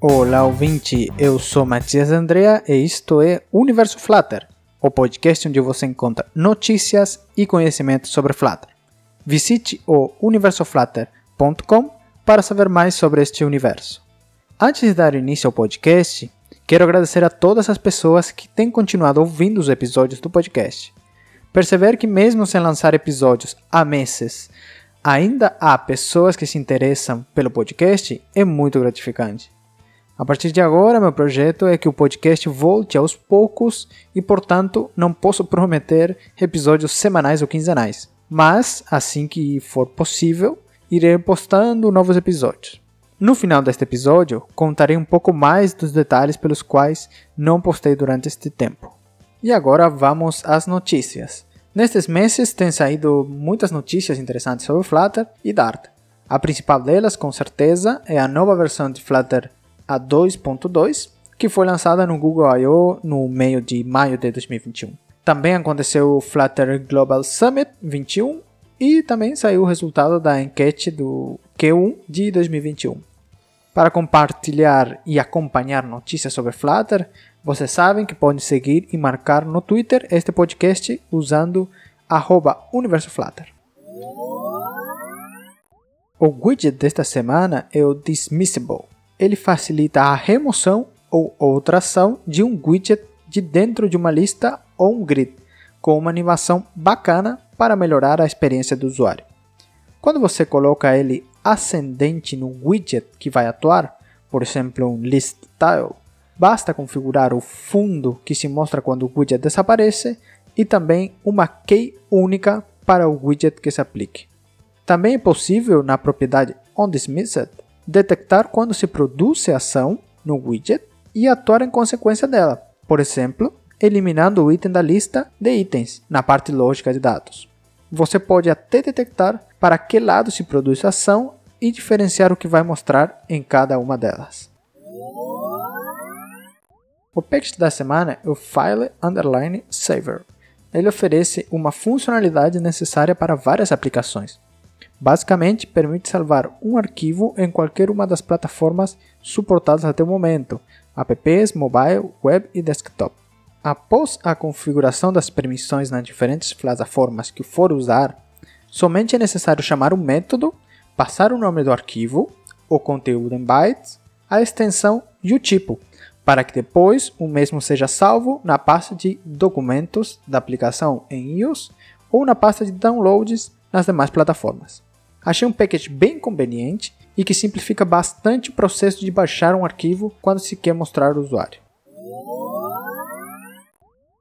Olá, ouvinte! Eu sou Matias Andrea e isto é Universo Flutter, o podcast onde você encontra notícias e conhecimento sobre Flutter. Visite o universoflutter.com para saber mais sobre este universo. Antes de dar início ao podcast, quero agradecer a todas as pessoas que têm continuado ouvindo os episódios do podcast. Perceber que, mesmo sem lançar episódios há meses, ainda há pessoas que se interessam pelo podcast é muito gratificante. A partir de agora, meu projeto é que o podcast volte aos poucos e, portanto, não posso prometer episódios semanais ou quinzenais. Mas, assim que for possível, irei postando novos episódios. No final deste episódio, contarei um pouco mais dos detalhes pelos quais não postei durante este tempo. E agora vamos às notícias. Nestes meses têm saído muitas notícias interessantes sobre Flutter e Dart. A principal delas, com certeza, é a nova versão de Flutter a 2.2, que foi lançada no Google I.O. no meio de maio de 2021. Também aconteceu o Flutter Global Summit 21 e também saiu o resultado da enquete do Q1 de 2021. Para compartilhar e acompanhar notícias sobre Flutter, vocês sabem que podem seguir e marcar no Twitter este podcast usando @universoflutter. O widget desta semana é o Dismissible ele facilita a remoção ou outra ação de um widget de dentro de uma lista ou um grid, com uma animação bacana para melhorar a experiência do usuário. Quando você coloca ele ascendente no widget que vai atuar, por exemplo, um list tile, basta configurar o fundo que se mostra quando o widget desaparece e também uma key única para o widget que se aplique. Também é possível na propriedade onDismissed detectar quando se produz a ação no widget e atuar em consequência dela, por exemplo, eliminando o item da lista de itens na parte lógica de dados. Você pode até detectar para que lado se produz a ação e diferenciar o que vai mostrar em cada uma delas. O package da semana é o File Underline Saver. Ele oferece uma funcionalidade necessária para várias aplicações, Basicamente, permite salvar um arquivo em qualquer uma das plataformas suportadas até o momento, apps, mobile, web e desktop. Após a configuração das permissões nas diferentes plataformas que for usar, somente é necessário chamar um método, passar o nome do arquivo, o conteúdo em bytes, a extensão e o tipo, para que depois o mesmo seja salvo na pasta de documentos da aplicação em iOS ou na pasta de downloads nas demais plataformas. Achei um package bem conveniente e que simplifica bastante o processo de baixar um arquivo quando se quer mostrar ao usuário.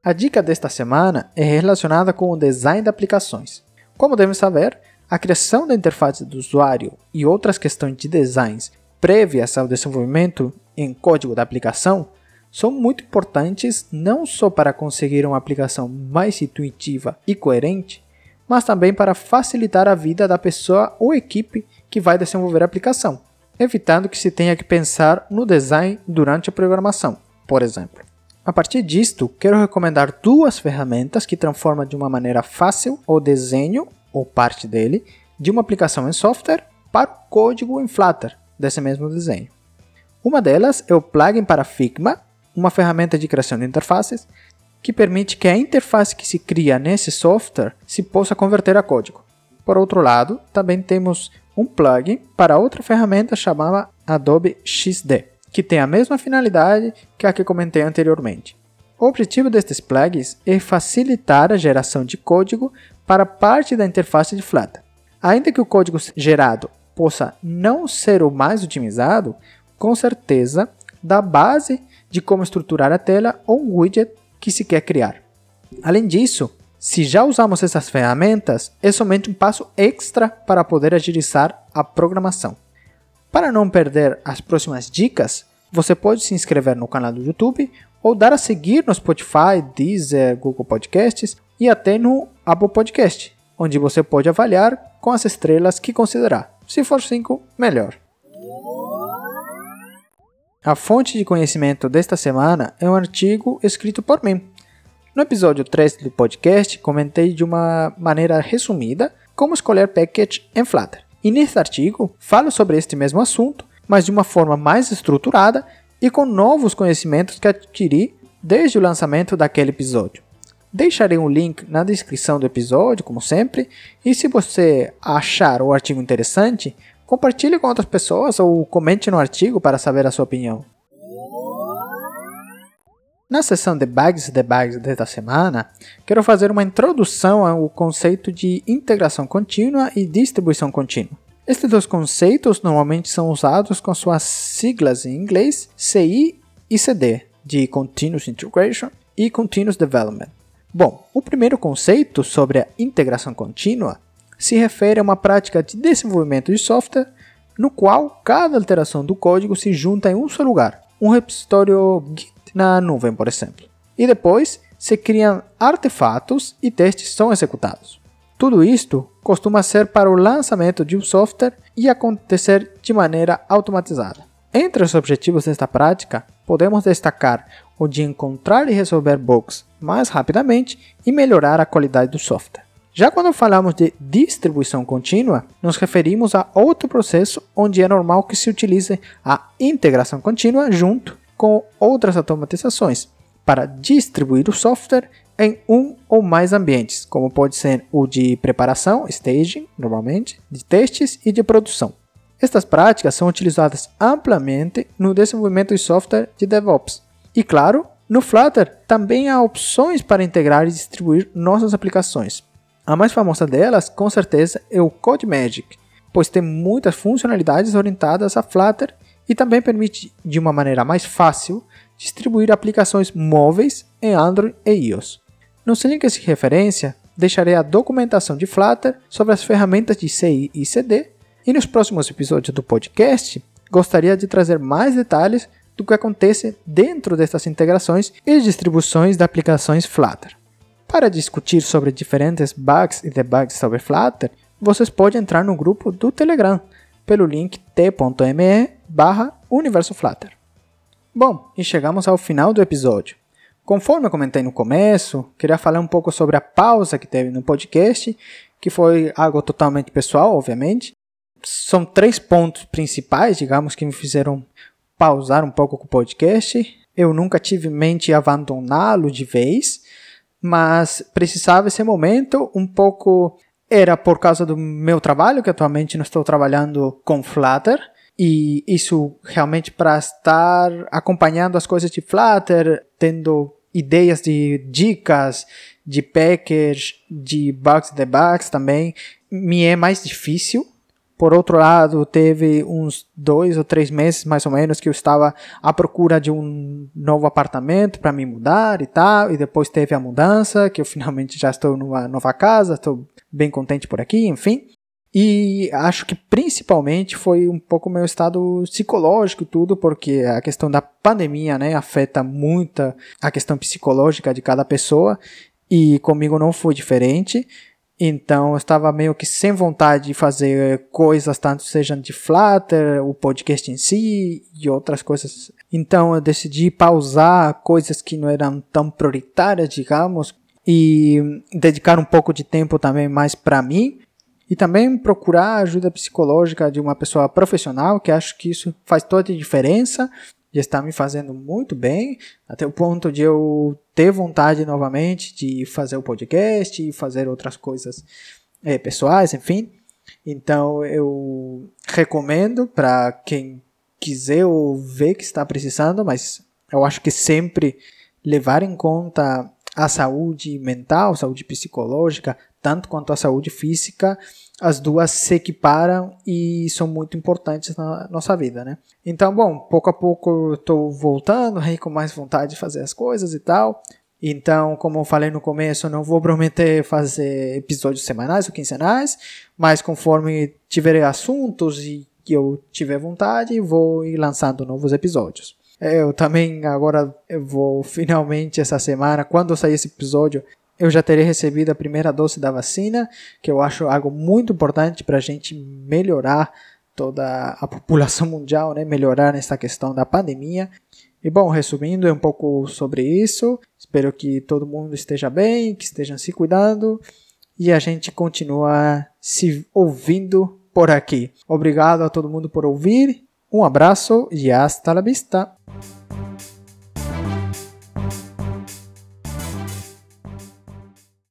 A dica desta semana é relacionada com o design de aplicações. Como devem saber, a criação da interface do usuário e outras questões de designs prévias ao desenvolvimento em código da aplicação são muito importantes não só para conseguir uma aplicação mais intuitiva e coerente, mas também para facilitar a vida da pessoa ou equipe que vai desenvolver a aplicação, evitando que se tenha que pensar no design durante a programação, por exemplo. A partir disto, quero recomendar duas ferramentas que transformam de uma maneira fácil o desenho, ou parte dele, de uma aplicação em software para o código em Flutter desse mesmo desenho. Uma delas é o plugin para Figma, uma ferramenta de criação de interfaces que permite que a interface que se cria nesse software se possa converter a código. Por outro lado, também temos um plugin para outra ferramenta chamada Adobe XD, que tem a mesma finalidade que a que comentei anteriormente. O objetivo destes plugins é facilitar a geração de código para parte da interface de Flutter. Ainda que o código gerado possa não ser o mais otimizado, com certeza dá base de como estruturar a tela ou um widget que se quer criar. Além disso, se já usamos essas ferramentas, é somente um passo extra para poder agilizar a programação. Para não perder as próximas dicas, você pode se inscrever no canal do YouTube ou dar a seguir no Spotify, Deezer, Google Podcasts e até no Apple Podcast, onde você pode avaliar com as estrelas que considerar. Se for 5, melhor. A fonte de conhecimento desta semana é um artigo escrito por mim. No episódio 3 do podcast, comentei de uma maneira resumida como escolher package em Flutter. E neste artigo, falo sobre este mesmo assunto, mas de uma forma mais estruturada e com novos conhecimentos que adquiri desde o lançamento daquele episódio. Deixarei um link na descrição do episódio, como sempre, e se você achar o artigo interessante, compartilhe com outras pessoas ou comente no artigo para saber a sua opinião. Na sessão Debugs e Debugs desta semana, quero fazer uma introdução ao conceito de integração contínua e distribuição contínua. Estes dois conceitos normalmente são usados com suas siglas em inglês CI e CD, de Continuous Integration e Continuous Development. Bom, o primeiro conceito sobre a integração contínua se refere a uma prática de desenvolvimento de software no qual cada alteração do código se junta em um só lugar, um repositório Git na nuvem, por exemplo. E depois se criam artefatos e testes são executados. Tudo isto costuma ser para o lançamento de um software e acontecer de maneira automatizada. Entre os objetivos desta prática, podemos destacar o de encontrar e resolver bugs mais rapidamente e melhorar a qualidade do software. Já quando falamos de distribuição contínua, nos referimos a outro processo onde é normal que se utilize a integração contínua junto com outras automatizações para distribuir o software em um ou mais ambientes, como pode ser o de preparação, staging, normalmente, de testes e de produção. Estas práticas são utilizadas amplamente no desenvolvimento de software de DevOps. E claro, no Flutter também há opções para integrar e distribuir nossas aplicações. A mais famosa delas, com certeza, é o CodeMagic, pois tem muitas funcionalidades orientadas a Flutter e também permite, de uma maneira mais fácil, distribuir aplicações móveis em Android e iOS. Nos links de referência, deixarei a documentação de Flutter sobre as ferramentas de CI e CD, e nos próximos episódios do podcast, gostaria de trazer mais detalhes do que acontece dentro dessas integrações e distribuições de aplicações Flutter. Para discutir sobre diferentes bugs e debugs sobre Flutter, vocês podem entrar no grupo do Telegram pelo link t.me barra Universo Flutter. Bom, e chegamos ao final do episódio. Conforme eu comentei no começo, queria falar um pouco sobre a pausa que teve no podcast, que foi algo totalmente pessoal, obviamente. São três pontos principais, digamos, que me fizeram pausar um pouco com o podcast. Eu nunca tive em mente abandoná-lo de vez, mas precisava esse momento um pouco era por causa do meu trabalho, que atualmente não estou trabalhando com Flutter, e isso realmente para estar acompanhando as coisas de Flutter, tendo ideias de dicas, de package, de bugs e debugs também, me é mais difícil. Por outro lado, teve uns dois ou três meses mais ou menos que eu estava à procura de um novo apartamento para me mudar e tal, e depois teve a mudança, que eu finalmente já estou numa nova casa, estou bem contente por aqui, enfim. E acho que principalmente foi um pouco meu estado psicológico tudo, porque a questão da pandemia, né, afeta muito a questão psicológica de cada pessoa, e comigo não foi diferente. Então eu estava meio que sem vontade de fazer coisas, tanto sejam de Flutter, o podcast em si e outras coisas. Então eu decidi pausar coisas que não eram tão prioritárias, digamos, e dedicar um pouco de tempo também mais para mim e também procurar ajuda psicológica de uma pessoa profissional, que acho que isso faz toda a diferença e está me fazendo muito bem, até o ponto de eu ter vontade novamente de fazer o podcast e fazer outras coisas é, pessoais, enfim. Então eu recomendo para quem quiser ou ver que está precisando, mas eu acho que sempre levar em conta a saúde mental, saúde psicológica, tanto quanto a saúde física, as duas se equiparam e são muito importantes na nossa vida, né? Então, bom, pouco a pouco eu estou voltando aí com mais vontade de fazer as coisas e tal. Então, como eu falei no começo, não vou prometer fazer episódios semanais ou quinzenais, mas conforme tiver assuntos e que eu tiver vontade, vou ir lançando novos episódios. Eu também agora eu vou finalmente essa semana, quando sair esse episódio, eu já terei recebido a primeira dose da vacina, que eu acho algo muito importante para a gente melhorar toda a população mundial, né? melhorar nessa questão da pandemia. E bom, resumindo é um pouco sobre isso. Espero que todo mundo esteja bem, que estejam se cuidando e a gente continua se ouvindo por aqui. Obrigado a todo mundo por ouvir Um abraço e hasta la vista!